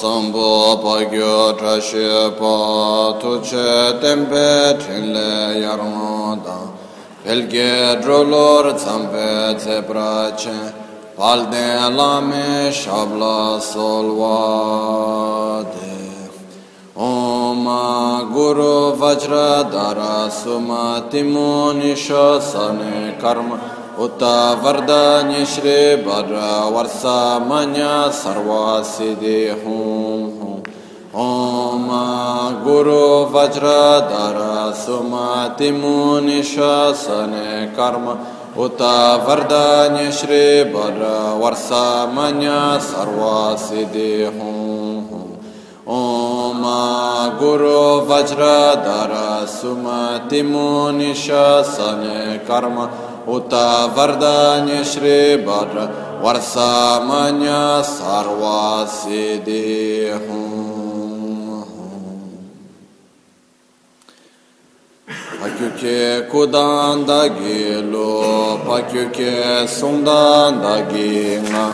sambo pagyo trashe pa tuche tempe trinle yarmada pelge drolor tsampe tse prache palde lame shabla solvade Om Guru Vajra Dara Sumati Munisha Sane Karma Uta varda Shri Bhadra Varsamanya Sarva Siddhi Hum Hum. Om Guru Vajradhara Sumati Muni Shasane Karma. Uta varda Shri Bhadra Varsamanya Sarva Siddhi Hum Hum. Om Guru Vajradhara Sumati Muni Shasane Karma. Uta Vardanya Shri Bhadra Varsamanya Sarvasiddhi Pakyuke kudan da gelo, pakyuke sundan da gina,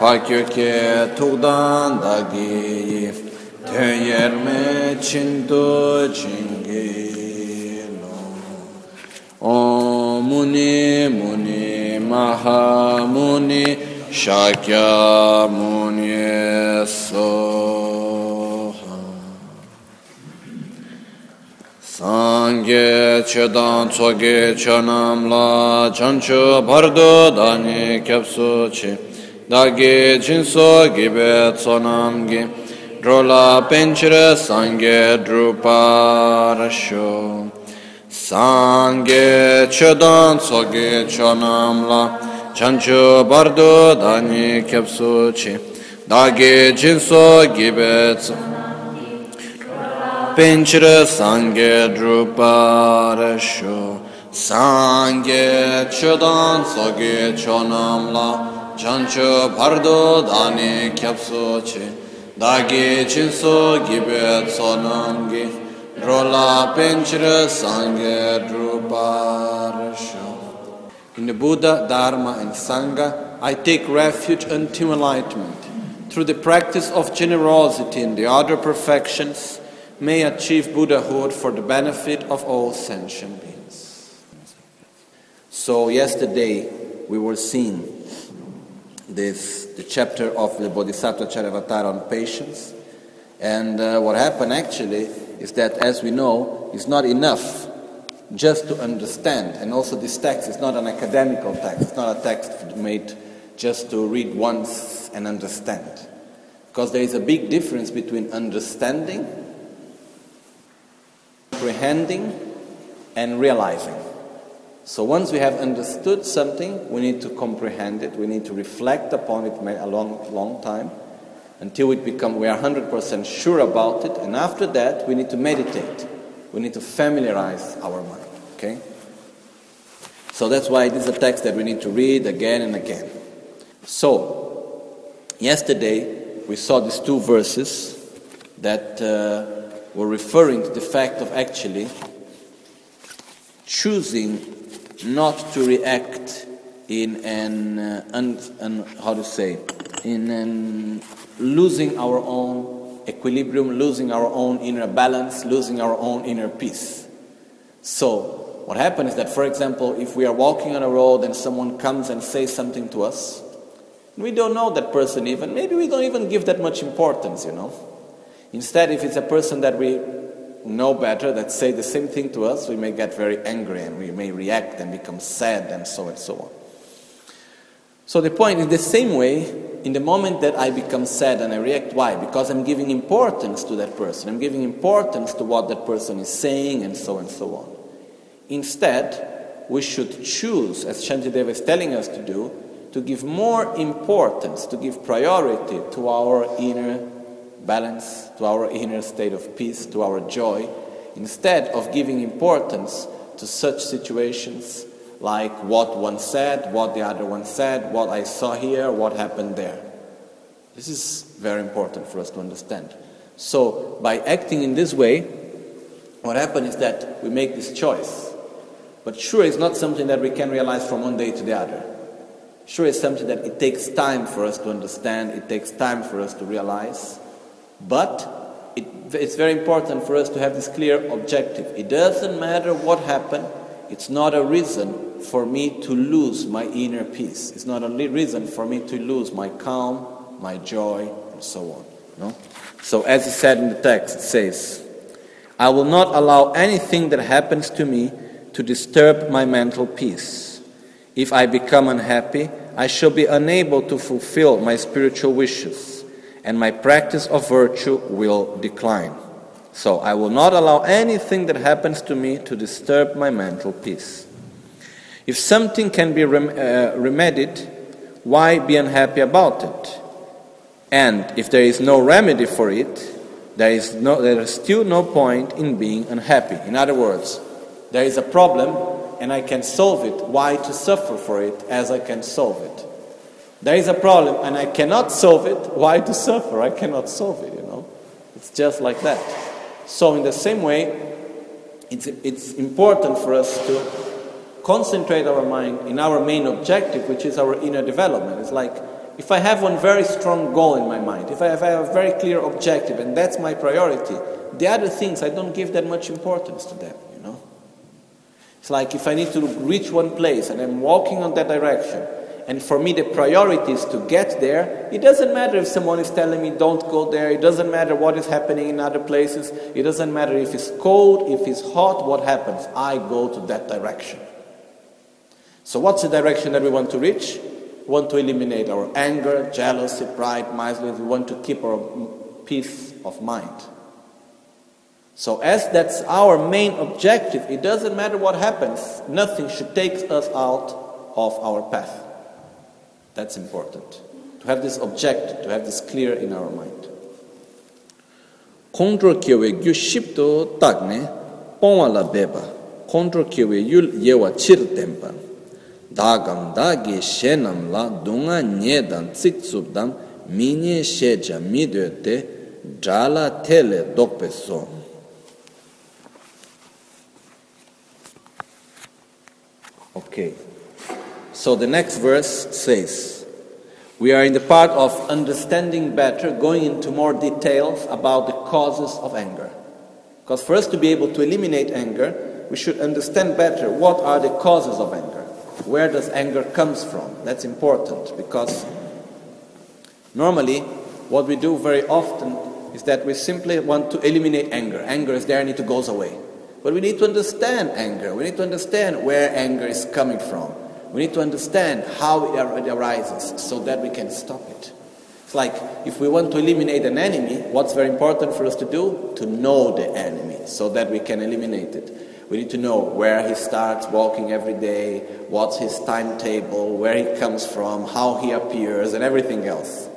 pakyuke tukdan da giyif, tön yerme çindu çingi. Om Muni Muni Maha Muni Şakya Muni Soha. Sangye Çedan Tsoge Çanamla Çançı Bardo Dani Kepsu Çi Dagi Cinso Gibe Tsonamgi Drola Pençire Sangye Drupa Rasho. Sange chodan soge chonamla chanchu bardo dani kyapsu chi dage jinso gibets pinchra sange drupara shu sange chodan soge chonamla chanchu bardo dani kyapsu chi dage jinso gibets Rola Penchra Sangha. In the Buddha, Dharma, and Sangha, I take refuge until enlightenment. Through the practice of generosity and the other perfections, may I achieve Buddhahood for the benefit of all sentient beings. So, yesterday we were seeing this, the chapter of the Bodhisattvacharyavatara on patience. And uh, what happened actually is that, as we know, it's not enough just to understand. And also, this text is not an academical text, it's not a text made just to read once and understand. Because there is a big difference between understanding, comprehending, and realizing. So once we have understood something, we need to comprehend it, we need to reflect upon it a long, long time, until we become we are 100% sure about it and after that we need to meditate. We need to familiarize our mind okay? So that's why this is a text that we need to read again and again. So yesterday we saw these two verses that uh, were referring to the fact of actually choosing not to react in an, uh, un, how to say in an losing our own equilibrium, losing our own inner balance, losing our own inner peace. So, what happens is that, for example, if we are walking on a road and someone comes and says something to us, we don't know that person even, maybe we don't even give that much importance, you know. Instead, if it's a person that we know better, that say the same thing to us, we may get very angry and we may react and become sad and so and so on. So the point is the same way in the moment that I become sad and I react, why? Because I'm giving importance to that person. I'm giving importance to what that person is saying and so and so on. Instead, we should choose, as Shantideva is telling us to do, to give more importance, to give priority to our inner balance, to our inner state of peace, to our joy, instead of giving importance to such situations like what one said, what the other one said, what I saw here, what happened there. This is very important for us to understand. So, by acting in this way, what happens is that we make this choice. But sure, it's not something that we can realize from one day to the other. Sure, it's something that it takes time for us to understand, it takes time for us to realize. But it, it's very important for us to have this clear objective. It doesn't matter what happened, it's not a reason for me to lose my inner peace. It's not a reason for me to lose my calm, my joy, and so on. No? So, as it said in the text, it says, I will not allow anything that happens to me to disturb my mental peace. If I become unhappy, I shall be unable to fulfill my spiritual wishes, and my practice of virtue will decline. So I will not allow anything that happens to me to disturb my mental peace. If something can be rem- uh, remedied, why be unhappy about it? And if there is no remedy for it, there is, no, there is still no point in being unhappy. In other words, there is a problem and I can solve it. Why to suffer for it as I can solve it? There is a problem and I cannot solve it. Why to suffer? I cannot solve it, you know. It's just like that. So, in the same way, it's, it's important for us to concentrate our mind in our main objective, which is our inner development. It's like if I have one very strong goal in my mind, if I have a very clear objective, and that's my priority, the other things I don't give that much importance to them, you know. It's like if I need to reach one place and I'm walking on that direction, and for me the priority is to get there, it doesn't matter if someone is telling me don't go there, it doesn't matter what is happening in other places, it doesn't matter if it's cold, if it's hot, what happens? I go to that direction. So, what's the direction that we want to reach? We want to eliminate our anger, jealousy, pride, miserliness. We want to keep our peace of mind. So, as that's our main objective, it doesn't matter what happens, nothing should take us out of our path. That's important. To have this object, to have this clear in our mind. Kondro kiwe gyu shipto tagne pongwa la beba. Kondro kiwe yul yewa chir tempa. Dagam dagi shenam la dunga nye dan tsik tsub dan minye sheja midyo te jala tele dokpe so. Okay. So the next verse says, we are in the part of understanding better, going into more details about the causes of anger. Because for us to be able to eliminate anger, we should understand better what are the causes of anger. Where does anger comes from? That's important because normally what we do very often is that we simply want to eliminate anger. Anger is there and it goes away. But we need to understand anger. We need to understand where anger is coming from we need to understand how it arises so that we can stop it it's like if we want to eliminate an enemy what's very important for us to do to know the enemy so that we can eliminate it we need to know where he starts walking every day, what's his timetable, where he comes from, how he appears, and everything else.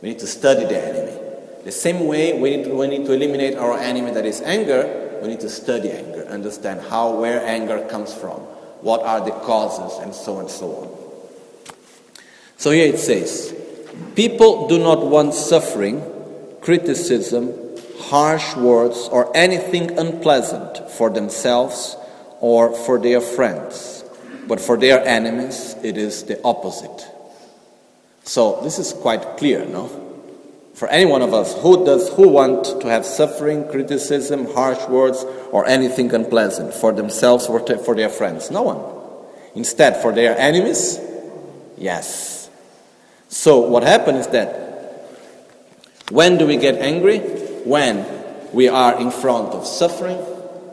We need to study the enemy. The same way we need to, we need to eliminate our enemy that is anger, we need to study anger, understand how, where anger comes from, what are the causes, and so on and so on. So here it says, people do not want suffering, criticism, harsh words, or anything unpleasant for themselves or for their friends. But for their enemies, it is the opposite. So this is quite clear, no? For any one of us, who does who want to have suffering, criticism, harsh words, or anything unpleasant for themselves or for their friends? No one. Instead, for their enemies, yes. So what happens is that when do we get angry? when we are in front of suffering,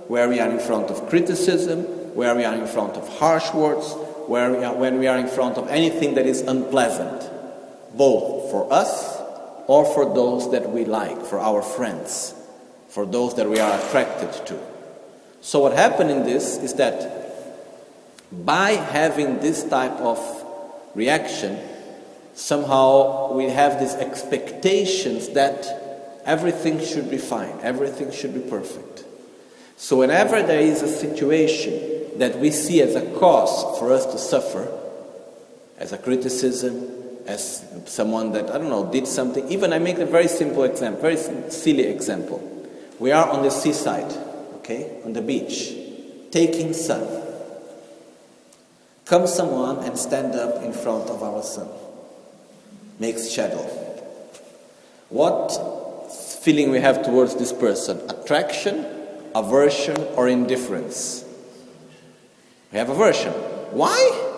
where we are in front of criticism, where we are in front of harsh words, where we are, when we are in front of anything that is unpleasant, both for us or for those that we like, for our friends, for those that we are attracted to. So, what happened in this is that by having this type of reaction, somehow we have these expectations that everything should be fine, everything should be perfect. So, whenever there is a situation that we see as a cause for us to suffer, as a criticism, as someone that, I don't know, did something, even I make a very simple example, very silly example. We are on the seaside, okay, on the beach, taking sun. Comes someone and stand up in front of our sun, makes shadow. What feeling we have towards this person? Attraction, aversion, or indifference? We have aversion. Why?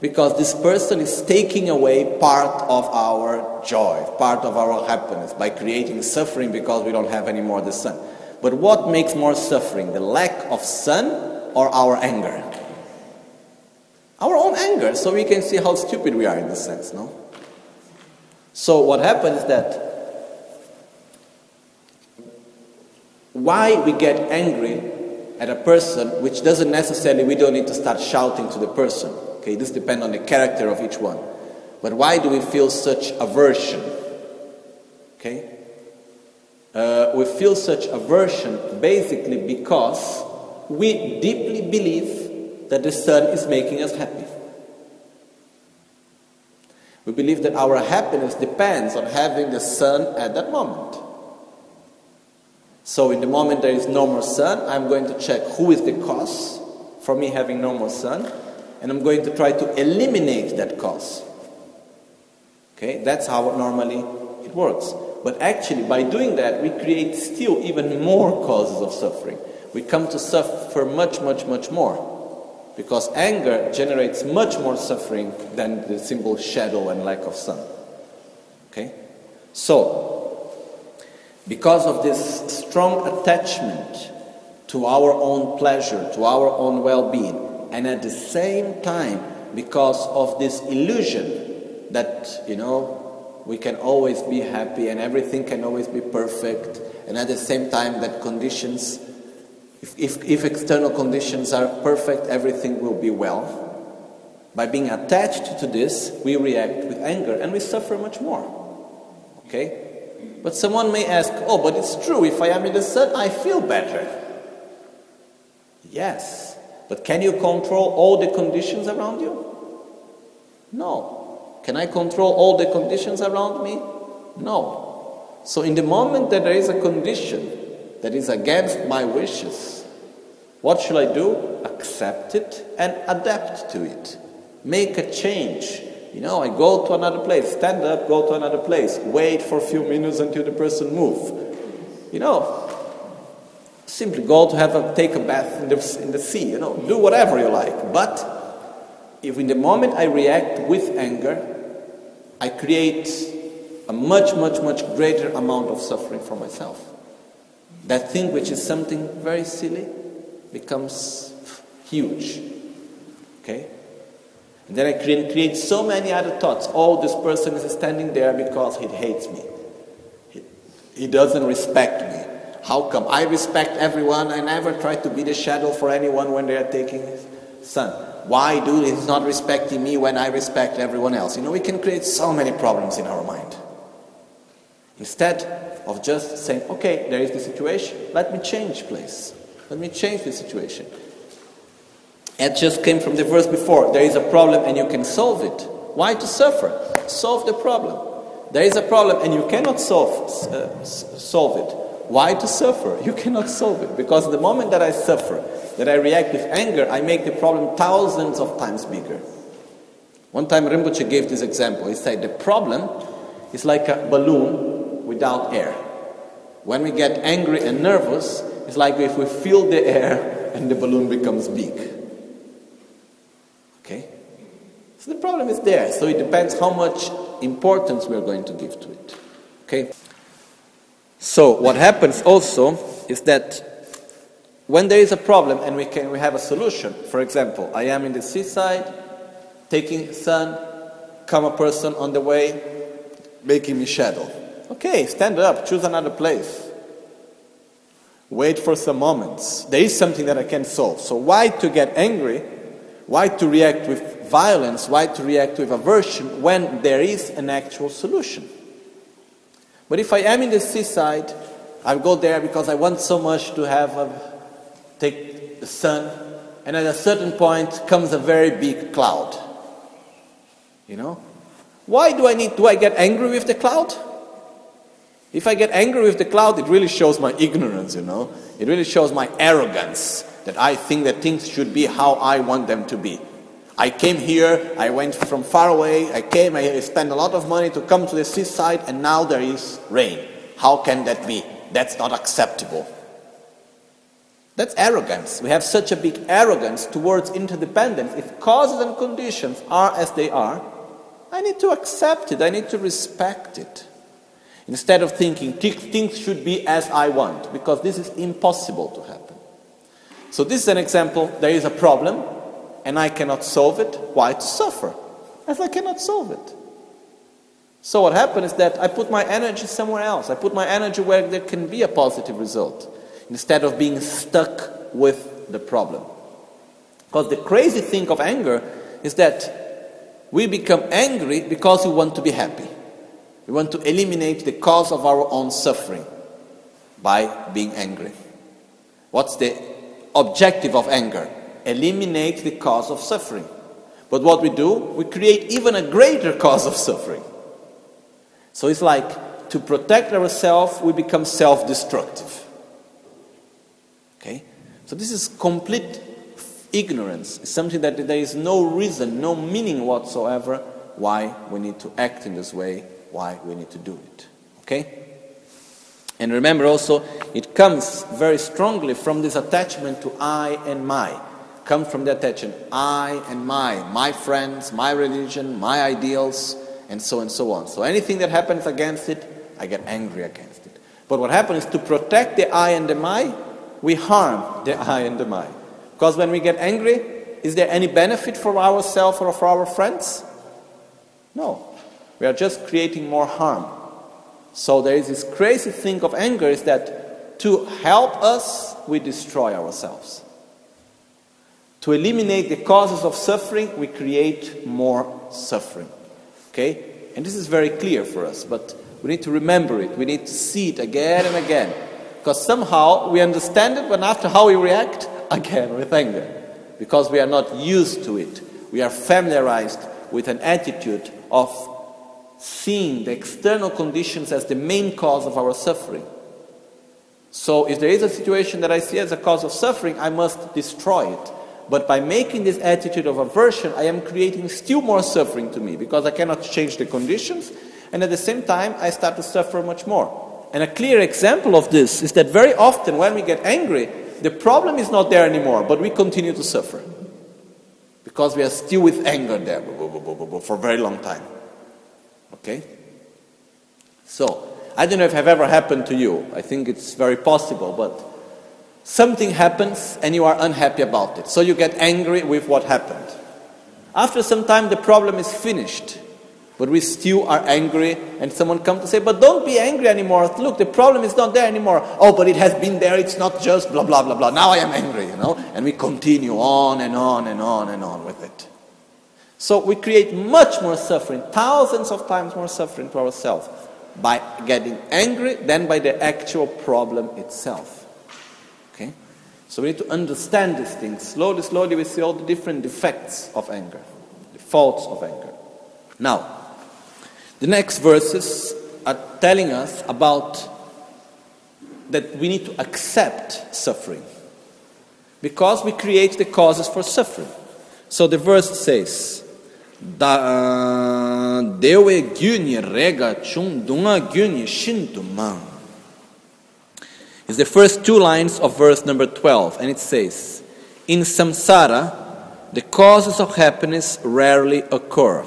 Because this person is taking away part of our joy, part of our happiness by creating suffering because we don't have any more the sun. But what makes more suffering, the lack of sun or our anger? Our own anger, so we can see how stupid we are in this sense, no? So what happens is that why we get angry at a person, which doesn't necessarily we don't need to start shouting to the person. Okay, this depends on the character of each one. But why do we feel such aversion? Okay? Uh, we feel such aversion basically because we deeply believe that the sun is making us happy. We believe that our happiness depends on having the sun at that moment. So, in the moment there is no more sun, I'm going to check who is the cause for me having no more sun, and I'm going to try to eliminate that cause. Okay, that's how normally it works. But actually, by doing that, we create still even more causes of suffering. We come to suffer much, much, much more. Because anger generates much more suffering than the simple shadow and lack of sun. Okay? So, because of this strong attachment to our own pleasure, to our own well being, and at the same time because of this illusion that you know we can always be happy and everything can always be perfect and at the same time that conditions if, if, if external conditions are perfect everything will be well. By being attached to this we react with anger and we suffer much more okay? But someone may ask oh but it's true. If i am in the sun i feel better. Yes but can you control all the conditions around you? No. Can I control all the conditions around me? No. So, in the moment that there is a condition that is against my wishes, what should I do? Accept it and adapt to it. Make a change. You know, I go to another place, stand up, go to another place, wait for a few minutes until the person move. You know, Simply go to have a take a bath in the, in the sea, you know, do whatever you like. But if in the moment I react with anger, I create a much, much, much greater amount of suffering for myself. That thing which is something very silly becomes huge. Okay? And then I create, create so many other thoughts. Oh, this person is standing there because he hates me. He, he doesn't respect me. How come? I respect everyone. I never try to be the shadow for anyone when they are taking sun. Why do he's not respecting me when I respect everyone else? You know, we can create so many problems in our mind. Instead of just saying, okay, there is the situation, let me change place. Let me change the situation. It just came from the verse before. There is a problem and you can solve it. Why to suffer? Solve the problem. There is a problem and you cannot solve, uh, solve it. Why to suffer? You cannot solve it because the moment that I suffer, that I react with anger, I make the problem thousands of times bigger. One time Rinpoche gave this example. He said the problem is like a balloon without air. When we get angry and nervous, it's like if we fill the air and the balloon becomes big. Okay? So the problem is there. So it depends how much importance we are going to give to it. Okay? So what happens also is that when there is a problem and we can we have a solution, for example, I am in the seaside, taking sun, come a person on the way, making me shadow. Okay, stand up, choose another place. Wait for some moments. There is something that I can solve. So why to get angry? Why to react with violence? Why to react with aversion when there is an actual solution? But if I am in the seaside, I go there because I want so much to have a, take the sun, and at a certain point comes a very big cloud. You know? Why do I need do I get angry with the cloud? If I get angry with the cloud, it really shows my ignorance, you know. It really shows my arrogance that I think that things should be how I want them to be. I came here, I went from far away, I came, I spent a lot of money to come to the seaside, and now there is rain. How can that be? That's not acceptable. That's arrogance. We have such a big arrogance towards interdependence. If causes and conditions are as they are, I need to accept it, I need to respect it. Instead of thinking things should be as I want, because this is impossible to happen. So, this is an example there is a problem, and I cannot solve it. Why to suffer? As I cannot solve it. So, what happened is that I put my energy somewhere else. I put my energy where there can be a positive result instead of being stuck with the problem. Because the crazy thing of anger is that we become angry because we want to be happy. We want to eliminate the cause of our own suffering by being angry. What's the objective of anger? Eliminate the cause of suffering. But what we do, we create even a greater cause of suffering. So it's like to protect ourselves, we become self destructive. Okay? So this is complete ignorance. It's something that there is no reason, no meaning whatsoever why we need to act in this way why we need to do it. Okay? And remember also, it comes very strongly from this attachment to I and my. Comes from the attachment I and my, my friends, my religion, my ideals, and so and so on. So anything that happens against it, I get angry against it. But what happens is to protect the I and the my, we harm the I and the my. Because when we get angry, is there any benefit for ourselves or for our friends? No. We are just creating more harm. So there is this crazy thing of anger is that to help us, we destroy ourselves. To eliminate the causes of suffering, we create more suffering. Okay? And this is very clear for us, but we need to remember it. We need to see it again and again. Because somehow we understand it, but after how we react, again with anger. Because we are not used to it. We are familiarized with an attitude of seeing the external conditions as the main cause of our suffering. So, if there is a situation that I see as a cause of suffering, I must destroy it. But by making this attitude of aversion, I am creating still more suffering to me because I cannot change the conditions, and at the same time, I start to suffer much more. And a clear example of this is that very often when we get angry, the problem is not there anymore, but we continue to suffer because we are still with anger there for a very long time. Okay? So, I don't know if it have ever happened to you. I think it's very possible, but something happens and you are unhappy about it. So you get angry with what happened. After some time, the problem is finished, but we still are angry, and someone comes to say, But don't be angry anymore. Look, the problem is not there anymore. Oh, but it has been there. It's not just blah, blah, blah, blah. Now I am angry, you know? And we continue on and on and on and on with it. So we create much more suffering, thousands of times more suffering to ourselves by getting angry than by the actual problem itself. So we need to understand these things. Slowly, slowly, we see all the different defects of anger, the faults of anger. Now, the next verses are telling us about that we need to accept suffering because we create the causes for suffering. So the verse says, da dewe gyuni rega chung dunga gyuni shintu mang. It's the first two lines of verse number 12, and it says, In samsara, the causes of happiness rarely occur,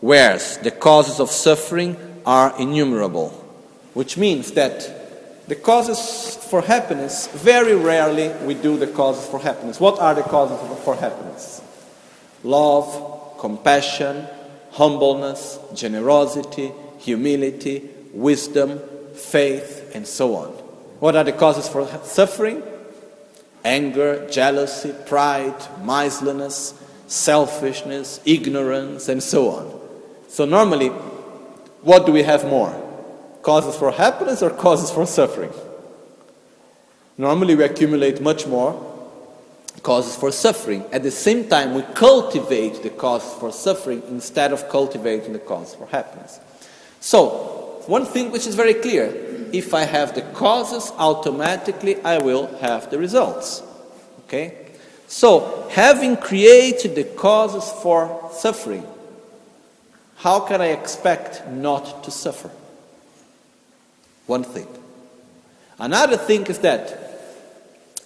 whereas the causes of suffering are innumerable. Which means that the causes for happiness, very rarely we do the causes for happiness. What are the causes for happiness? Love, compassion, humbleness, generosity, humility, wisdom, faith, and so on. What are the causes for suffering? Anger, jealousy, pride, miserliness, selfishness, ignorance, and so on. So, normally, what do we have more? Causes for happiness or causes for suffering? Normally, we accumulate much more causes for suffering. At the same time, we cultivate the cause for suffering instead of cultivating the cause for happiness. So, one thing which is very clear if I have the causes, automatically I will have the results. Okay? So, having created the causes for suffering, how can I expect not to suffer? One thing. Another thing is that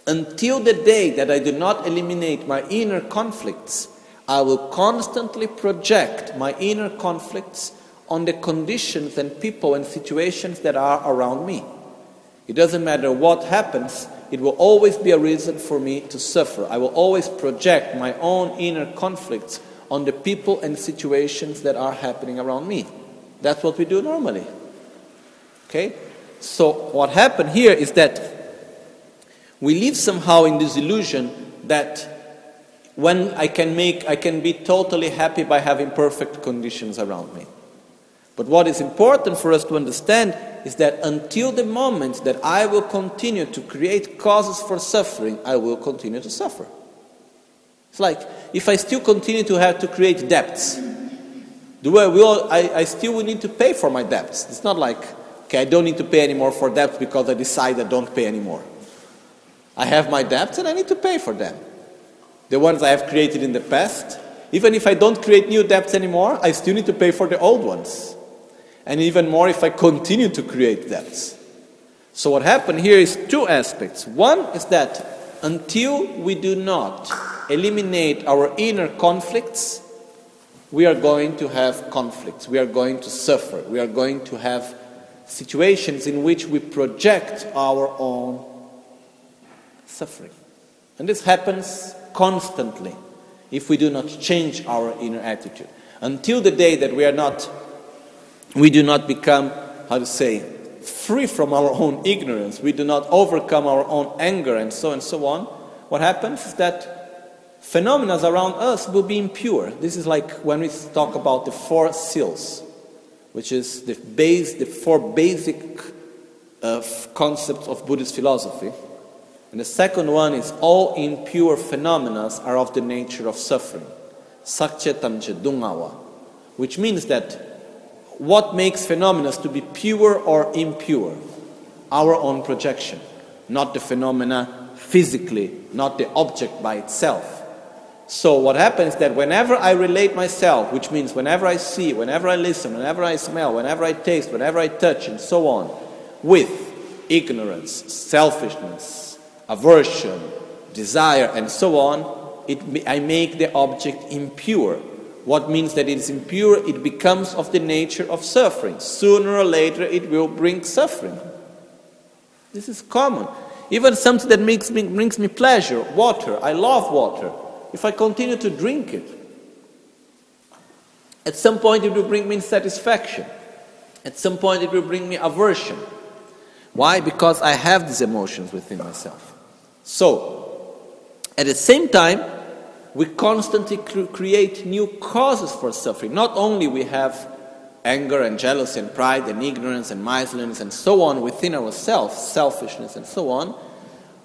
until the day that I do not eliminate my inner conflicts, I will constantly project my inner conflicts on the conditions and people and situations that are around me. It doesn't matter what happens, it will always be a reason for me to suffer. I will always project my own inner conflicts on the people and situations that are happening around me. That's what we do normally. Okay? So, what happened here is that we live somehow in this illusion that when I can make, I can be totally happy by having perfect conditions around me. But what is important for us to understand is that until the moment that I will continue to create causes for suffering, I will continue to suffer. It's like if I still continue to have to create debts, do I will I, I still will need to pay for my debts. It's not like okay, I don't need to pay anymore for debts because I decide I don't pay anymore. I have my debts and I need to pay for them. The ones I have created in the past, even if I don't create new debts anymore, I still need to pay for the old ones and even more if I continue to create debts. So, what happened here is two aspects. One is that until we do not eliminate our inner conflicts, we are going to have conflicts, we are going to suffer, we are going to have situations in which we project our own suffering. And this happens constantly if we do not change our inner attitude. Until the day that we are not we do not become, how to say, free from our own ignorance, we do not overcome our own anger, and so and so on, what happens is that phenomena around us will be impure. This is like when we talk about the four seals, which is the base, the four basic uh, concepts of Buddhist philosophy. And the second one is all impure phenomena are of the nature of suffering. Sakchetamche dungawa, which means that what makes phenomena to be pure or impure? Our own projection, not the phenomena physically, not the object by itself. So, what happens is that whenever I relate myself, which means whenever I see, whenever I listen, whenever I smell, whenever I taste, whenever I touch, and so on, with ignorance, selfishness, aversion, desire, and so on, it, I make the object impure what means that it is impure, it becomes of the nature of suffering. Sooner or later, it will bring suffering. This is common. Even something that makes me, brings me pleasure, water. I love water. If I continue to drink it, at some point it will bring me satisfaction. At some point it will bring me aversion. Why? Because I have these emotions within myself. So, at the same time, we constantly create new causes for suffering. Not only we have anger and jealousy and pride and ignorance and miserliness and so on within ourselves, selfishness and so on,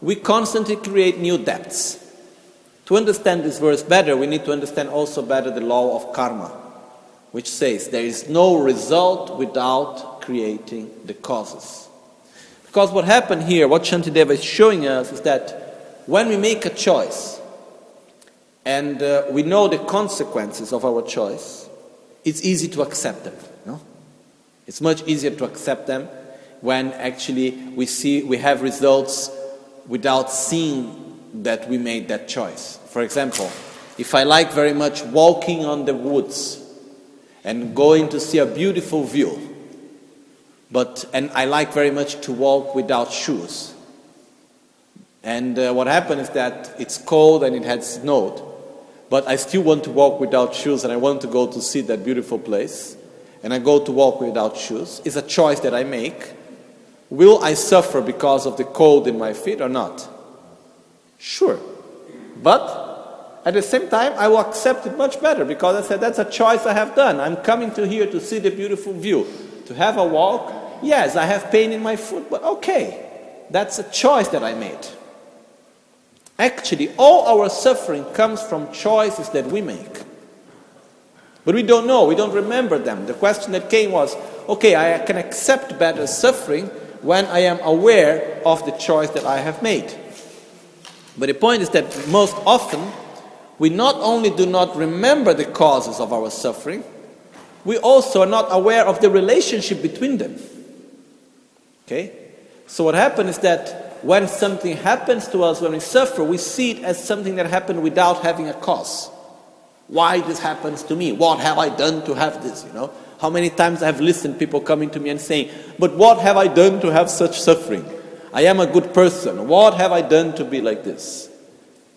we constantly create new debts. To understand this verse better, we need to understand also better the law of karma, which says there is no result without creating the causes. Because what happened here, what Shantideva is showing us, is that when we make a choice, and uh, we know the consequences of our choice, it's easy to accept them. No? It's much easier to accept them when actually we see we have results without seeing that we made that choice. For example, if I like very much walking on the woods and going to see a beautiful view, but and I like very much to walk without shoes. And uh, what happened is that it's cold and it had snowed but I still want to walk without shoes and I want to go to see that beautiful place, and I go to walk without shoes, it's a choice that I make. Will I suffer because of the cold in my feet or not? Sure. But at the same time, I will accept it much better because I said that's a choice I have done. I'm coming to here to see the beautiful view. To have a walk, yes, I have pain in my foot, but okay. That's a choice that I made. Actually, all our suffering comes from choices that we make. But we don't know, we don't remember them. The question that came was okay, I can accept better suffering when I am aware of the choice that I have made. But the point is that most often we not only do not remember the causes of our suffering, we also are not aware of the relationship between them. Okay? So what happens is that when something happens to us, when we suffer, we see it as something that happened without having a cause. Why this happens to me? What have I done to have this? You know? How many times I have listened people coming to me and saying, But what have I done to have such suffering? I am a good person. What have I done to be like this?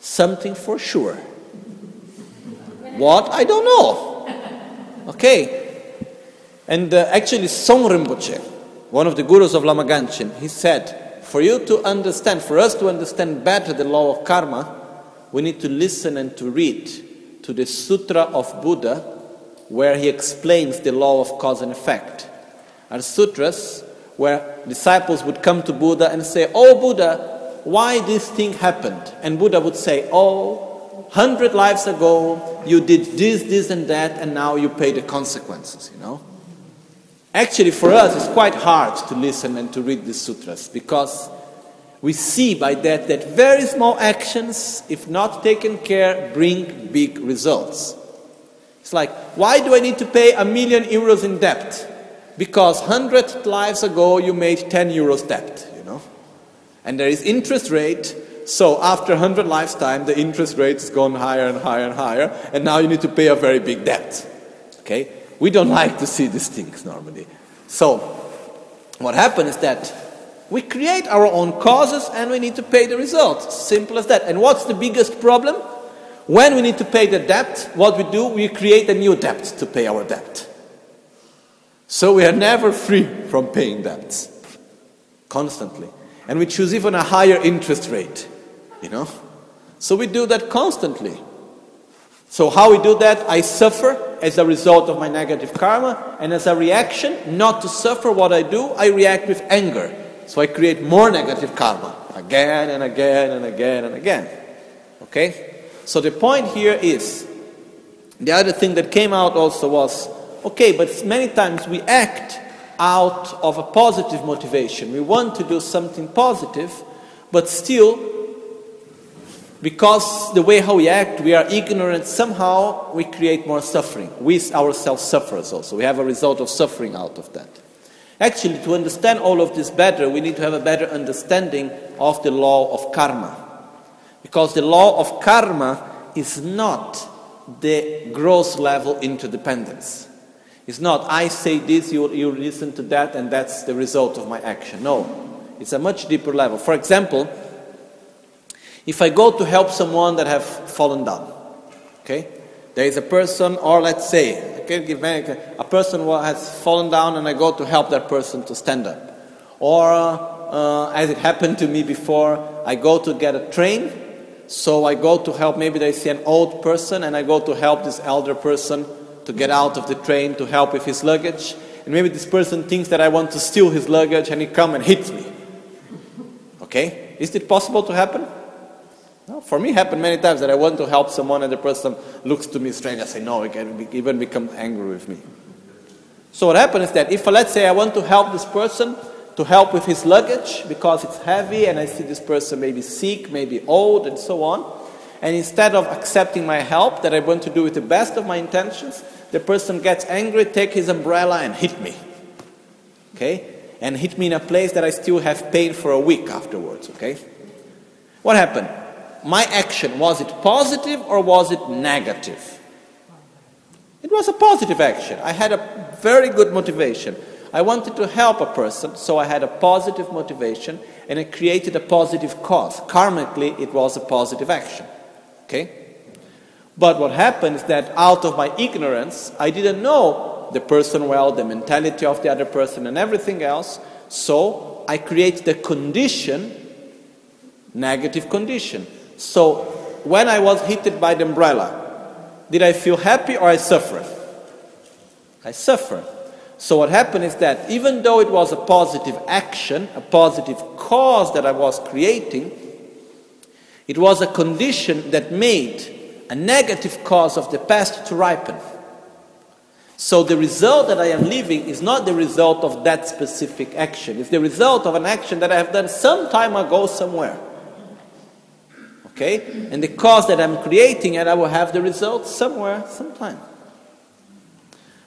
Something for sure. What? I don't know. Okay. And uh, actually, Song Rinpoche, one of the gurus of Lama Gangchen, he said, for you to understand, for us to understand better the law of karma, we need to listen and to read to the Sutra of Buddha, where he explains the law of cause and effect. Are sutras where disciples would come to Buddha and say, Oh Buddha, why this thing happened? And Buddha would say, Oh, hundred lives ago you did this, this, and that, and now you pay the consequences, you know? Actually, for us, it's quite hard to listen and to read the sutras because we see by that that very small actions, if not taken care, bring big results. It's like, why do I need to pay a million euros in debt? Because 100 lives ago you made 10 euros debt, you know? And there is interest rate, so after 100 lifetime, the interest rate has gone higher and higher and higher, and now you need to pay a very big debt. Okay? We don't like to see these things normally. So, what happens is that we create our own causes and we need to pay the results. Simple as that. And what's the biggest problem? When we need to pay the debt, what we do, we create a new debt to pay our debt. So we are never free from paying debts. Constantly. And we choose even a higher interest rate. You know? So we do that constantly. So, how we do that? I suffer as a result of my negative karma, and as a reaction, not to suffer what I do, I react with anger. So, I create more negative karma again and again and again and again. Okay? So, the point here is the other thing that came out also was okay, but many times we act out of a positive motivation. We want to do something positive, but still because the way how we act, we are ignorant, somehow we create more suffering. We ourselves suffers also. We have a result of suffering out of that. Actually, to understand all of this better, we need to have a better understanding of the law of karma. Because the law of karma is not the gross level interdependence. It's not, I say this, you, you listen to that, and that's the result of my action. No, it's a much deeper level. For example, if I go to help someone that have fallen down, okay, there is a person, or let's say, I can give a person who has fallen down, and I go to help that person to stand up, or uh, as it happened to me before, I go to get a train, so I go to help. Maybe they see an old person, and I go to help this elder person to get out of the train to help with his luggage. And maybe this person thinks that I want to steal his luggage, and he come and hits me. Okay, is it possible to happen? For me, happened many times that I want to help someone and the person looks to me strange. I say, no, it can even become angry with me. So what happens is that if, let's say, I want to help this person to help with his luggage because it's heavy and I see this person maybe sick, maybe old, and so on, and instead of accepting my help that I want to do with the best of my intentions, the person gets angry, take his umbrella and hit me. Okay? And hit me in a place that I still have pain for a week afterwards. Okay? What happened? My action, was it positive or was it negative? It was a positive action. I had a very good motivation. I wanted to help a person, so I had a positive motivation and it created a positive cause. Karmically, it was a positive action. Okay? But what happened is that out of my ignorance, I didn't know the person well, the mentality of the other person, and everything else. So I created a condition, negative condition. So when I was hit by the umbrella, did I feel happy or I suffered? I suffered. So what happened is that even though it was a positive action, a positive cause that I was creating, it was a condition that made a negative cause of the past to ripen. So the result that I am living is not the result of that specific action. It's the result of an action that I have done some time ago somewhere. Okay? And the cause that I'm creating, and I will have the result somewhere, sometime.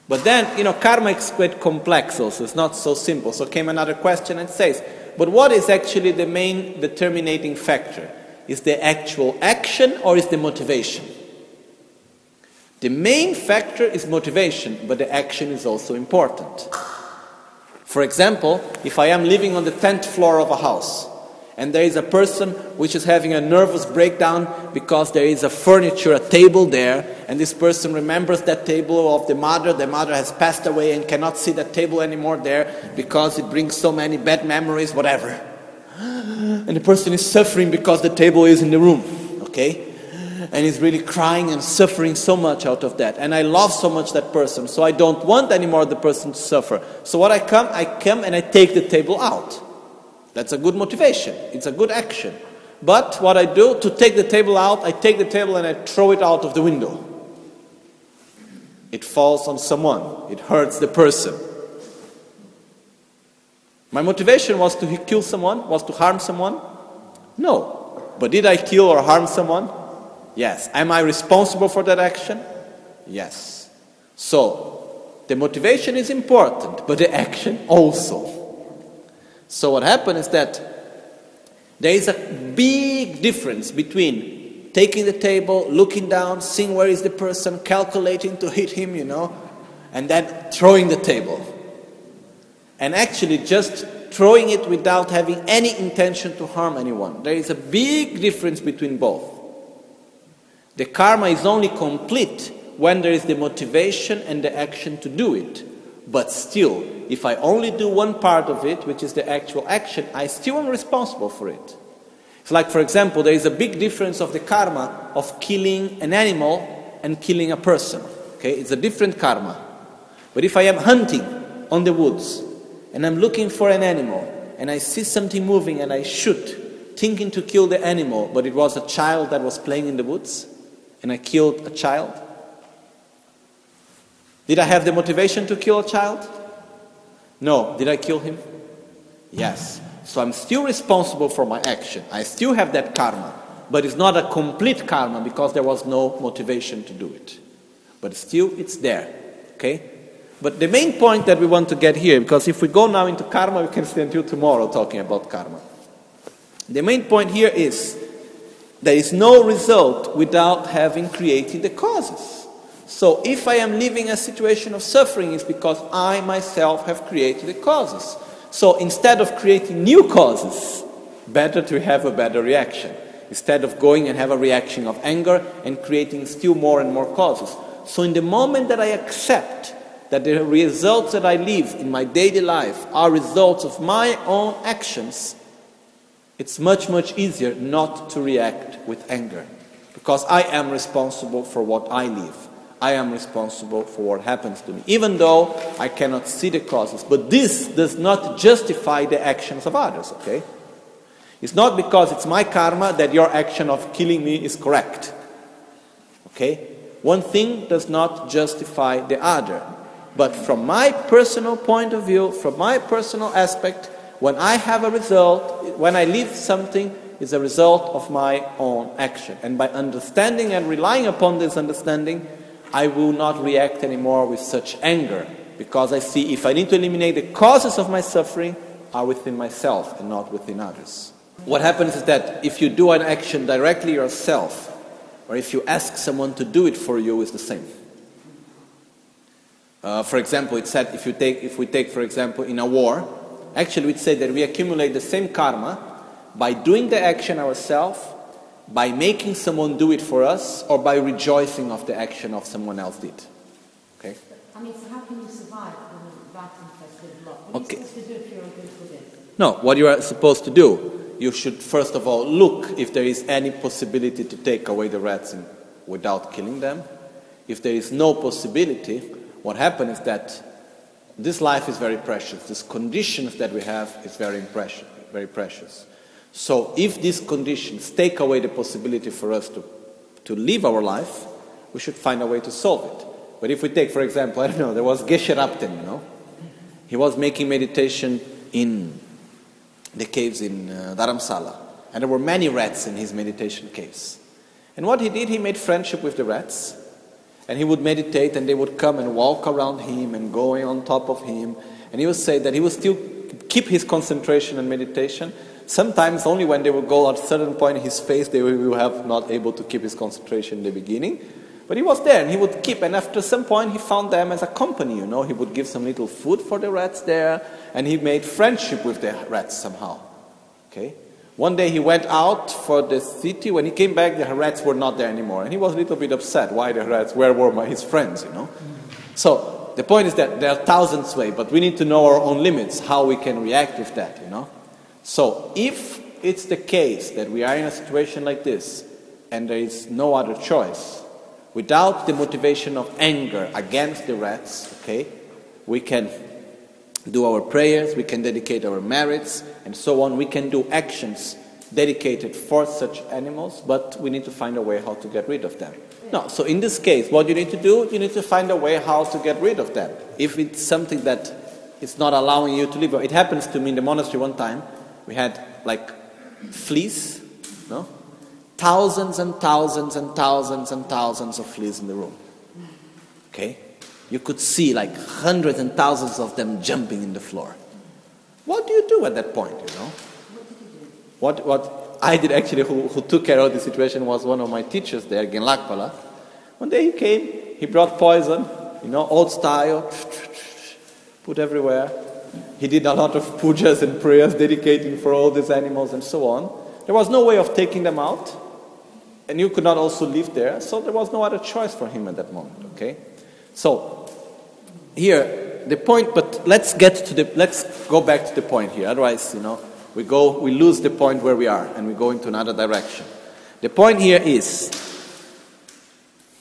But then, you know, karma is quite complex also. It's not so simple. So came another question and says, but what is actually the main determining factor? Is the actual action or is the motivation? The main factor is motivation, but the action is also important. For example, if I am living on the 10th floor of a house, and there is a person which is having a nervous breakdown because there is a furniture, a table there, and this person remembers that table of the mother. The mother has passed away and cannot see that table anymore there because it brings so many bad memories, whatever. And the person is suffering because the table is in the room, okay? And he's really crying and suffering so much out of that. And I love so much that person, so I don't want anymore the person to suffer. So what I come, I come and I take the table out. That's a good motivation. It's a good action. But what I do to take the table out, I take the table and I throw it out of the window. It falls on someone, it hurts the person. My motivation was to kill someone, was to harm someone? No. But did I kill or harm someone? Yes. Am I responsible for that action? Yes. So, the motivation is important, but the action also. So what happened is that there is a big difference between taking the table, looking down, seeing where is the person, calculating to hit him, you know, and then throwing the table. And actually just throwing it without having any intention to harm anyone. There is a big difference between both. The karma is only complete when there is the motivation and the action to do it. But still, if I only do one part of it, which is the actual action, I still am responsible for it. It's like, for example, there is a big difference of the karma of killing an animal and killing a person. Okay, it's a different karma. But if I am hunting on the woods and I'm looking for an animal and I see something moving and I shoot, thinking to kill the animal, but it was a child that was playing in the woods and I killed a child, did I have the motivation to kill a child? No. Did I kill him? Yes. So I'm still responsible for my action. I still have that karma. But it's not a complete karma because there was no motivation to do it. But still, it's there. Okay? But the main point that we want to get here, because if we go now into karma, we can stay until tomorrow talking about karma. The main point here is there is no result without having created the causes. So if I am living a situation of suffering, it's because I myself have created the causes. So instead of creating new causes, better to have a better reaction. Instead of going and have a reaction of anger and creating still more and more causes. So in the moment that I accept that the results that I live in my daily life are results of my own actions, it's much, much easier not to react with anger. Because I am responsible for what I live. I am responsible for what happens to me, even though I cannot see the causes. But this does not justify the actions of others, okay? It's not because it's my karma that your action of killing me is correct. Okay? One thing does not justify the other. But from my personal point of view, from my personal aspect, when I have a result, when I live something, is a result of my own action. And by understanding and relying upon this understanding, I will not react anymore with such anger because I see if I need to eliminate the causes of my suffering are within myself and not within others. What happens is that if you do an action directly yourself, or if you ask someone to do it for you, is the same. Uh, for example, it said if you take, if we take, for example, in a war, actually, we'd say that we accumulate the same karma by doing the action ourselves by making someone do it for us or by rejoicing of the action of someone else did. Okay? I mean, so how can you survive when infested lot? What okay. you supposed to do if you're a good Buddhist? No, what you are supposed to do, you should first of all look if there is any possibility to take away the rats in, without killing them. If there is no possibility, what happens is that this life is very precious. These conditions that we have is very precious. Very precious. So if these conditions take away the possibility for us to, to live our life, we should find a way to solve it. But if we take, for example, I don't know, there was Geshe Rabten, you know? He was making meditation in the caves in uh, Dharamsala. And there were many rats in his meditation caves. And what he did, he made friendship with the rats. And he would meditate, and they would come and walk around him and going on top of him. And he would say that he would still keep his concentration and meditation. Sometimes only when they would go at a certain point in his face, they will have not able to keep his concentration in the beginning. But he was there and he would keep, and after some point he found them as a company, you know. He would give some little food for the rats there, and he made friendship with the rats somehow. Okay? One day he went out for the city. When he came back, the rats were not there anymore. And he was a little bit upset. Why the rats? Where were my, his friends, you know? So the point is that there are thousands ways, but we need to know our own limits, how we can react with that, you know? So if it's the case that we are in a situation like this and there is no other choice, without the motivation of anger against the rats, okay, we can do our prayers, we can dedicate our merits, and so on. We can do actions dedicated for such animals, but we need to find a way how to get rid of them. No, so in this case, what you need to do, you need to find a way how to get rid of them. If it's something that is not allowing you to live, it happens to me in the monastery one time. We had like fleas, no? Thousands and thousands and thousands and thousands of fleas in the room. Okay? You could see like hundreds and thousands of them jumping in the floor. What do you do at that point, you know? What, what I did actually, who, who took care of the situation, was one of my teachers there, Genlakpala. One day he came, he brought poison, you know, old style, put everywhere. He did a lot of pujas and prayers dedicating for all these animals and so on. There was no way of taking them out, and you could not also live there, so there was no other choice for him at that moment, okay? So, here, the point, but let's get to the, let's go back to the point here. Otherwise, you know, we go, we lose the point where we are and we go into another direction. The point here is,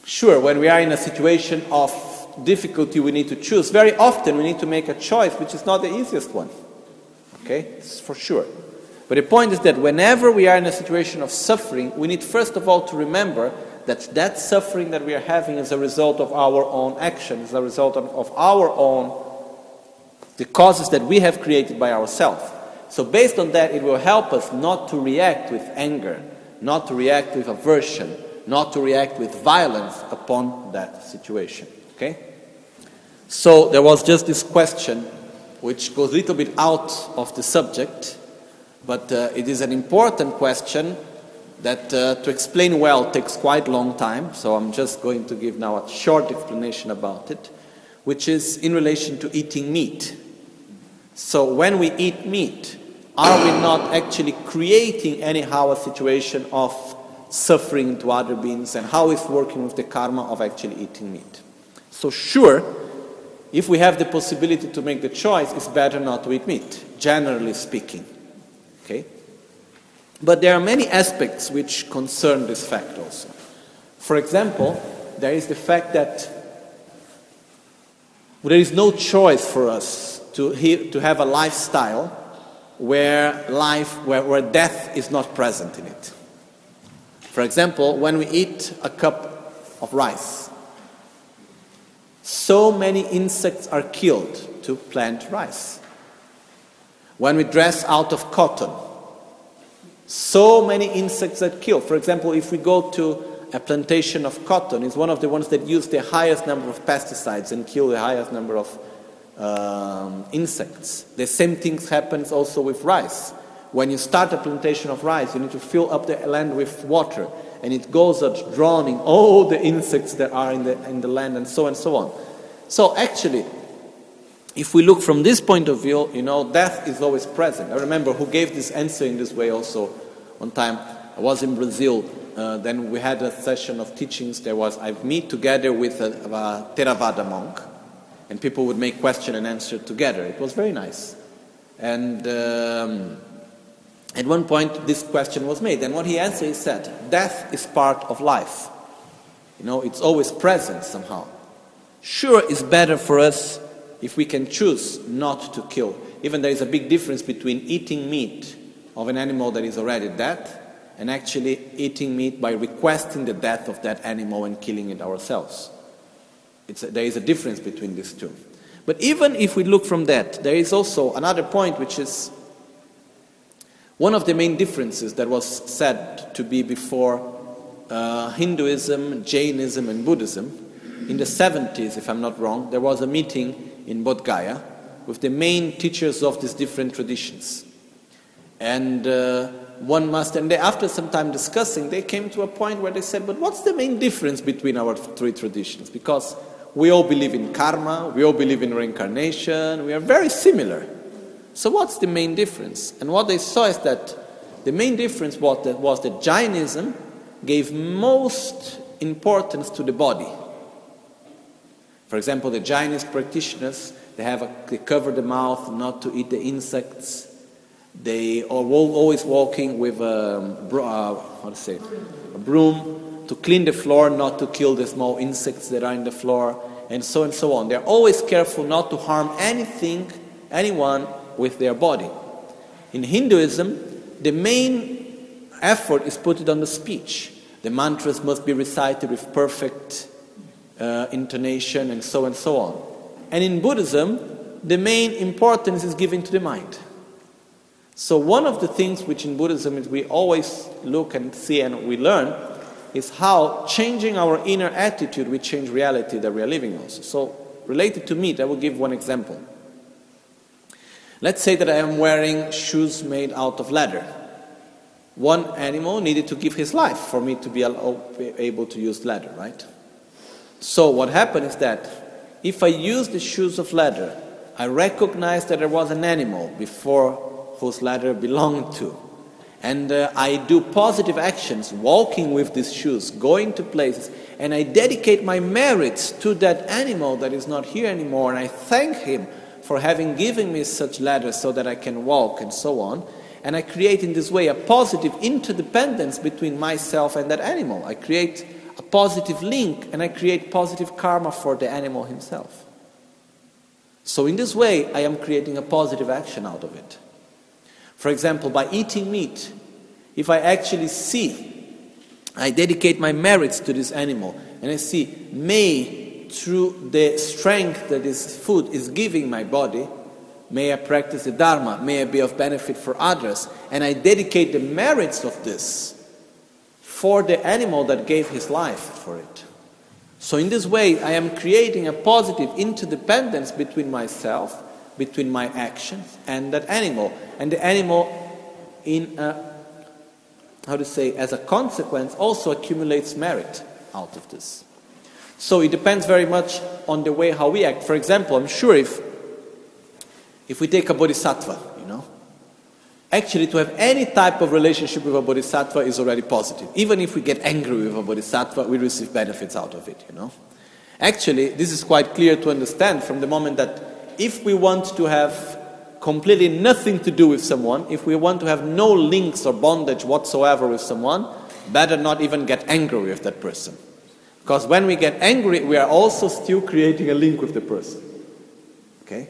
sure, when we are in a situation of difficulty, we need to choose. Very often, we need to make a choice, which is not the easiest one. Okay, This is for sure. But the point is that whenever we are in a situation of suffering, we need first of all to remember that that suffering that we are having is a result of our own action, is a result of, our own, the causes that we have created by ourselves. So, based on that, it will help us not to react with anger, not to react with aversion, not to react with violence upon that situation. Okay? So, there was just this question which goes a little bit out of the subject, but uh, it is an important question that uh, to explain well takes quite a long time, so I'm just going to give now a short explanation about it, which is in relation to eating meat. So when we eat meat, are we not actually creating anyhow a situation of suffering to other beings and how is working with the karma of actually eating meat? So sure, if we have the possibility to make the choice, it's better not to eat meat, generally speaking. Okay? But there are many aspects which concern this fact also. For example, there is the fact that there is no choice for us to, to have a lifestyle where life, where, where death is not present in it. For example, when we eat a cup of rice, so many insects are killed to plant rice. When we dress out of cotton, so many insects that kill. For example, if we go to a plantation of cotton, it's one of the ones that use the highest number of pesticides and kill the highest number of um, insects. The same thing happens also with rice. When you start a plantation of rice, you need to fill up the land with water, and it goes out drowning all the insects that are in the, in the land, and so and so on. So actually, if we look from this point of view, you know, death is always present. I remember who gave this answer in this way also one time. I was in Brazil. Uh, then we had a session of teachings. There was I meet together with a, a Theravada monk, and people would make question and answer together. It was very nice. And um, at one point, this question was made, and what he answered, he said, "Death is part of life. You know, it's always present somehow. Sure, it's better for us if we can choose not to kill. Even there is a big difference between eating meat of an animal that is already dead and actually eating meat by requesting the death of that animal and killing it ourselves. A, there is a difference between these two. But even if we look from that, there is also another point which is One of the main differences that was said to be before uh, Hinduism, Jainism, and Buddhism, in the 70s, if I'm not wrong, there was a meeting in Bodh Gaya with the main teachers of these different traditions. And uh, one must, and they, after some time discussing, they came to a point where they said, but what's the main difference between our three traditions? Because we all believe in karma, we all believe in reincarnation, we are very similar. So, what's the main difference? And what they saw is that the main difference was that, was that Jainism gave most importance to the body. For example, the Jainist practitioners, they, have a, they cover the mouth not to eat the insects. They are always walking with a, uh, how to say, a broom to clean the floor, not to kill the small insects that are in the floor, and so and so on. They're always careful not to harm anything, anyone with their body. In Hinduism, the main effort is put on the speech. The mantras must be recited with perfect uh, intonation and so and so on. And in Buddhism, the main importance is given to the mind. So, one of the things which in Buddhism is we always look and see and we learn is how changing our inner attitude we change reality that we are living also. So, related to meat, I will give one example. Let's say that I am wearing shoes made out of leather. One animal needed to give his life for me to be able to use leather, right? So, what happened is that if I use the shoes of leather, I recognize that there was an animal before whose leather belonged to. And uh, I do positive actions, walking with these shoes, going to places, and I dedicate my merits to that animal that is not here anymore, and I thank him for having given me such letters so that I can walk and so on. And I create in this way a positive interdependence between myself and that animal. I create a positive link and I create positive karma for the animal himself. So, in this way, I am creating a positive action out of it. For example, by eating meat, if I actually see, I dedicate my merits to this animal, and I see, may through the strength that this food is giving my body, may I practice the Dharma, may I be of benefit for others, and I dedicate the merits of this for the animal that gave his life for it. So, in this way, I am creating a positive interdependence between myself, between my actions, and that animal. And the animal, in a, how to say, as a consequence, also accumulates merit out of this. So it depends very much on the way how we act. For example, I'm sure if if we take a bodhisattva, you know, actually to have any type of relationship with a bodhisattva is already positive. Even if we get angry with a bodhisattva, we receive benefits out of it, you know. Actually, this is quite clear to understand from the moment that if we want to have completely nothing to do with someone, if we want to have no links or bondage whatsoever with someone, better not even get angry with that person. Because when we get angry, we are also still creating a link with the person. Okay?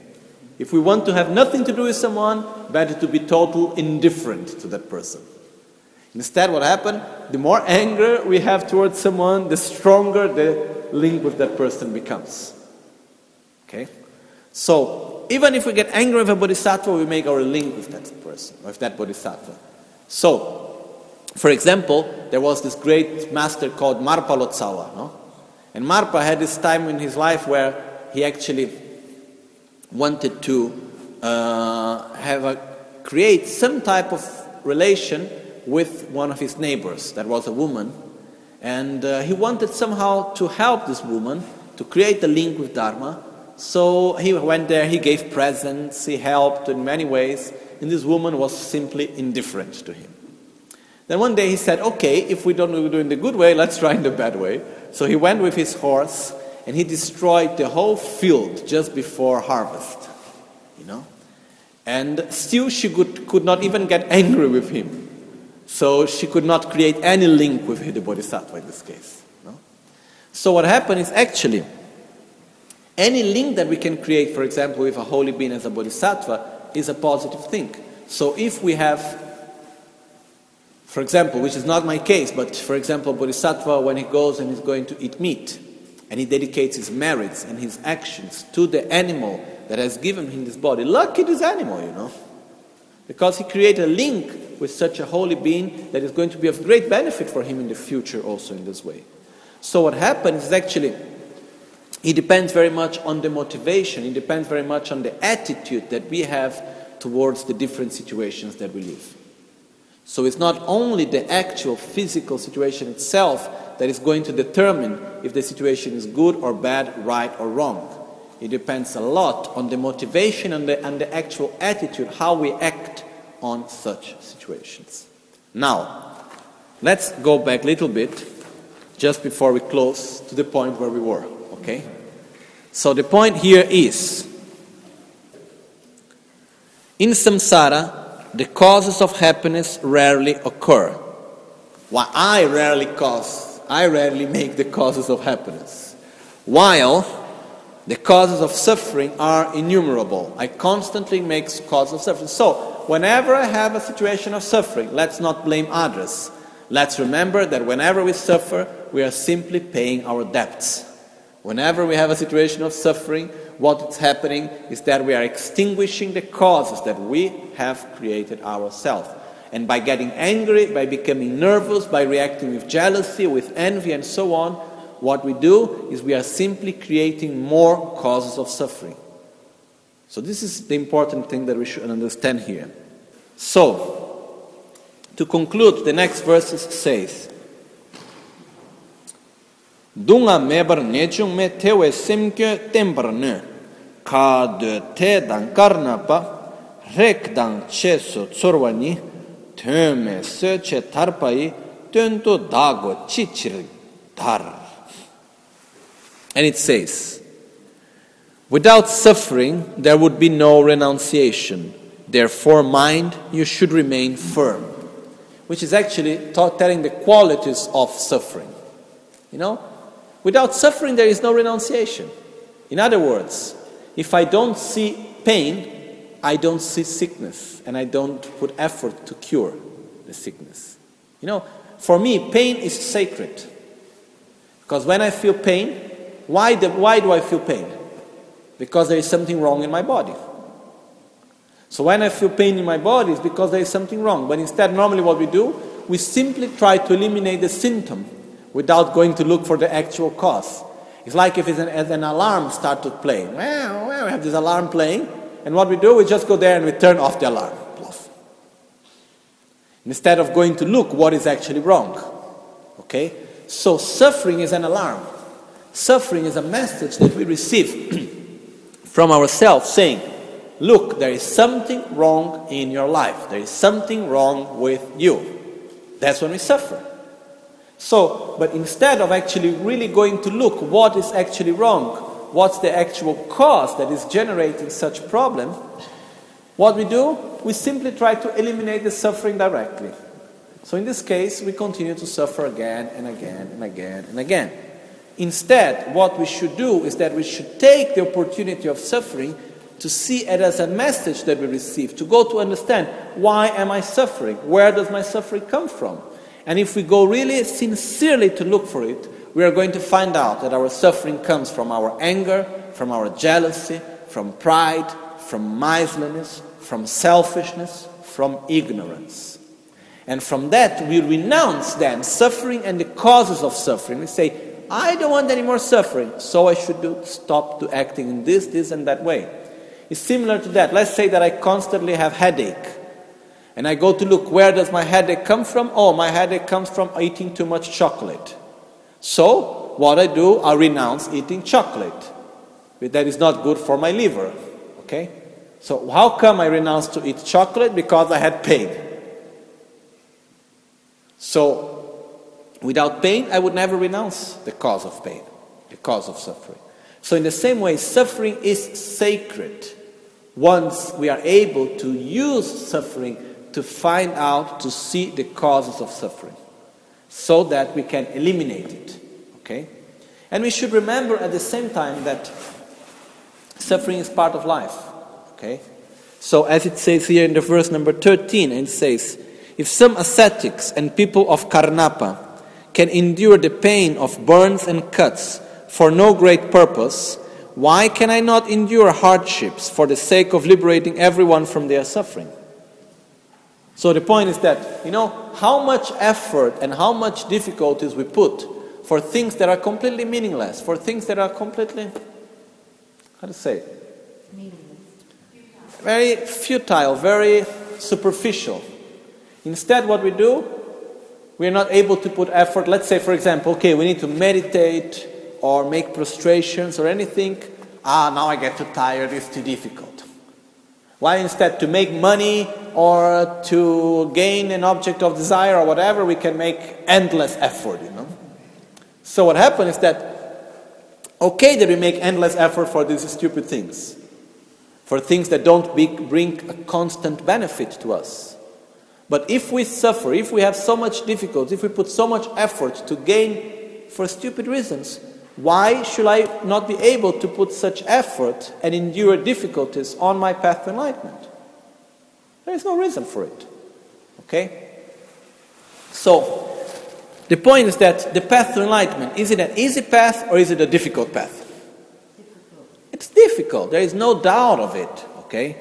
If we want to have nothing to do with someone, better to be total indifferent to that person. Instead, what happened? The more anger we have towards someone, the stronger the link with that person becomes. Okay? So, even if we get angry with a bodhisattva, we make our link with that person, with that bodhisattva. So, for example, there was this great master called Marpa Lotsawa. No? And Marpa had this time in his life where he actually wanted to uh, have a, create some type of relation with one of his neighbors that was a woman. And uh, he wanted somehow to help this woman to create a link with Dharma. So he went there, he gave presents, he helped in many ways, and this woman was simply indifferent to him. Then one day he said, okay, if we don't do it in the good way, let's try in the bad way. So he went with his horse and he destroyed the whole field just before harvest. You know? And still she could, could not even get angry with him. So she could not create any link with the Bodhisattva in this case. No? So what happened is actually any link that we can create, for example, with a holy being as a Bodhisattva, is a positive thing. So if we have for example, which is not my case, but for example, Bodhisattva, when he goes and he's going to eat meat, and he dedicates his merits and his actions to the animal that has given him this body. Lucky this animal, you know, because he created a link with such a holy being that is going to be of great benefit for him in the future also in this way. So what happens is actually it depends very much on the motivation, it depends very much on the attitude that we have towards the different situations that we live. So it's not only the actual physical situation itself that is going to determine if the situation is good or bad, right or wrong. It depends a lot on the motivation and the, and the actual attitude, how we act on such situations. Now, let's go back a little bit just before we close to the point where we were, okay? So the point here is in samsara, the causes of happiness rarely occur. Why I rarely cause, I rarely make the causes of happiness. While the causes of suffering are innumerable. I constantly make causes of suffering. So, whenever I have a situation of suffering, let's not blame others. Let's remember that whenever we suffer, we are simply paying our debts. Whenever we have a situation of suffering, what is happening is that we are extinguishing the causes that we have created ourselves. And by getting angry, by becoming nervous, by reacting with jealousy, with envy, and so on, what we do is we are simply creating more causes of suffering. So, this is the important thing that we should understand here. So, to conclude, the next verse says, dunga mebar nechung me tewe semkyo tembar ne. Ka de te dan karna pa rek dan che so tsorwani teme se che tarpai tento dago chichir dar. And it says without suffering there would be no renunciation. Therefore mind you should remain firm. Which is actually telling the qualities of suffering. You know Without suffering, there is no renunciation. In other words, if I don't see pain, I don't see sickness, and I don't put effort to cure the sickness. You know, for me, pain is sacred. Because when I feel pain, why, the, why do I feel pain? Because there is something wrong in my body. So when I feel pain in my body, it's because there is something wrong. But instead, normally what we do, we simply try to eliminate the symptom without going to look for the actual cause. It's like if an, an alarm started playing. Well, well, we have this alarm playing, and what we do, we just go there and we turn off the alarm. Instead of going to look what is actually wrong. Okay? So suffering is an alarm. Suffering is a message that we receive from ourselves saying, Look, there is something wrong in your life. There is something wrong with you. That's when we suffer. So, but instead of actually really going to look what is actually wrong, what's the actual cause that is generating such problem, what we do, we simply try to eliminate the suffering directly. So in this case, we continue to suffer again and again and again and again. Instead, what we should do is that we should take the opportunity of suffering to see it as a message that we receive, to go to understand why am I suffering? Where does my suffering come from? And if we go really sincerely to look for it, we are going to find out that our suffering comes from our anger, from our jealousy, from pride, from miserliness, from selfishness, from ignorance. And from that, we renounce then suffering and the causes of suffering. We say, I don't want any more suffering, so I should do, stop to acting in this, this, and that way. It's similar to that. Let's say that I constantly have headache and I go to look where does my headache come from? Oh, my headache comes from eating too much chocolate. So, what I do, I renounce eating chocolate. But that is not good for my liver. Okay? So, how come I renounce to eat chocolate? Because I had pain. So, without pain, I would never renounce the cause of pain, the cause of suffering. So, in the same way, suffering is sacred. Once we are able to use suffering to find out, to see the causes of suffering so that we can eliminate it. Okay? And we should remember at the same time that suffering is part of life. Okay? So, as it says here in the verse number 13, it says, If some ascetics and people of Karnapa can endure the pain of burns and cuts for no great purpose, why can I not endure hardships for the sake of liberating everyone from their suffering? So the point is that, you know, how much effort and how much difficulties we put for things that are completely meaningless, for things that are completely, how to say, Meaningless. very futile, very superficial. Instead, what we do, we are not able to put effort. Let's say, for example, okay, we need to meditate or make prostrations or anything. Ah, now I get too tired, it's too difficult. Why instead to make money or to gain an object of desire or whatever, we can make endless effort, you know? So what happens is that, okay that we make endless effort for these stupid things, for things that don't be, bring a constant benefit to us. But if we suffer, if we have so much difficulty, if we put so much effort to gain for stupid reasons, why should I not be able to put such effort and endure difficulties on my path to enlightenment? There is no reason for it. Okay? So, the point is that the path to enlightenment is it an easy path or is it a difficult path? Difficult. It's difficult. There is no doubt of it. Okay?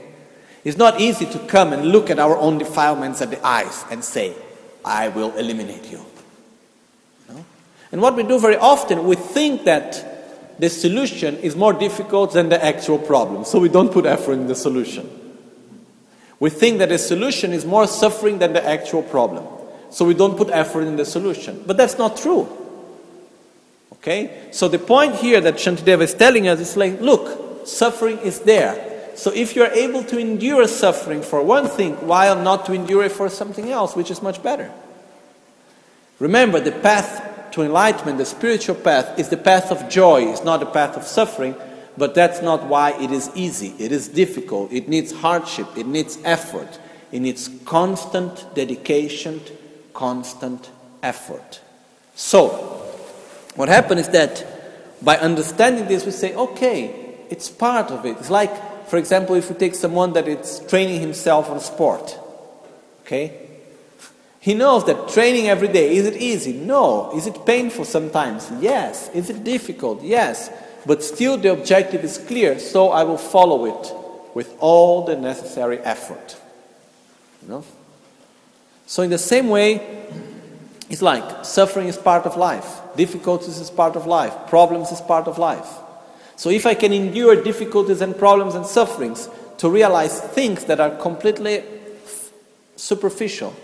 It's not easy to come and look at our own defilements at the eyes and say, I will eliminate you. No? And what we do very often, we think that the solution is more difficult than the actual problem, so we don't put effort in the solution. We think that the solution is more suffering than the actual problem, so we don't put effort in the solution. But that's not true. Okay? So the point here that Shantideva is telling us is like, look, suffering is there. So if you're able to endure suffering for one thing, why not to endure it for something else, which is much better? Remember, the path to enlightenment, the spiritual path, is the path of joy, it's not the path of suffering, but that's not why it is easy. It is difficult, it needs hardship, it needs effort, it needs constant dedication, constant effort. So, what happens is that by understanding this, we say, okay, it's part of it. It's like, for example, if we take someone that is training himself on sport, okay? He knows that training every day, is it easy? No. Is it painful sometimes? Yes. Is it difficult? Yes. But still the objective is clear, so I will follow it with all the necessary effort. You know? So in the same way, it's like suffering is part of life, difficulties is part of life, problems is part of life. So if I can endure difficulties and problems and sufferings to realize things that are completely superficial,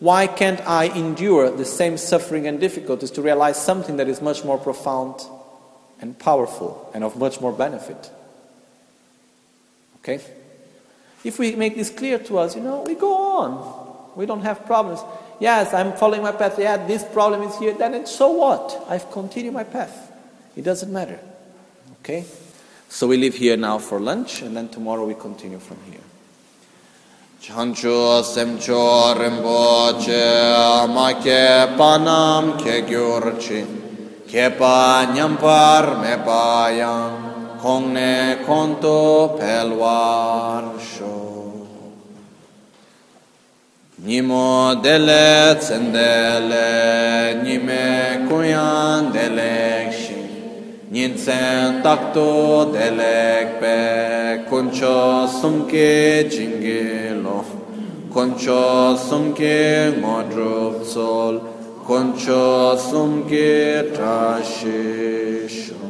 why can't I endure the same suffering and difficulties to realize something that is much more profound and powerful and of much more benefit? Okay? If we make this clear to us, you know, we go on. We don't have problems. Yes, I'm following my path. Yeah, this problem is here. Then, so what? I've continued my path. It doesn't matter. Okay? So we leave here now for lunch, and then tomorrow we continue from here. Chancho semcho rinpoche ma ke panam ke gyurchi Kepa nyampar mepayang kongne konto pelwarsho. Nimo dele tsendele, nime kuyan delekshi, ninsen takto delekpe, kuncho sumke jingilov, kuncho sumke ngodrup sol, kuncho sumke trashisho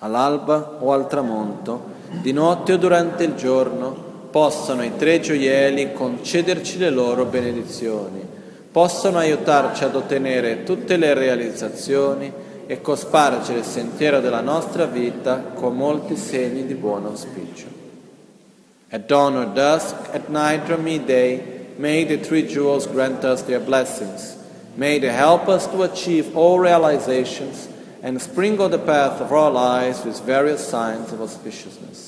All'alba o al tramonto, di notte o durante il giorno, possano i tre gioielli concederci le loro benedizioni possono aiutarci ad ottenere tutte le realizzazioni e cospargere il sentiero della nostra vita con molti segni di buon auspicio. At dawn or dusk, at night or midday, may the three jewels grant us their blessings. May they help us to achieve all realizations and sprinkle the path of our lives with various signs of auspiciousness.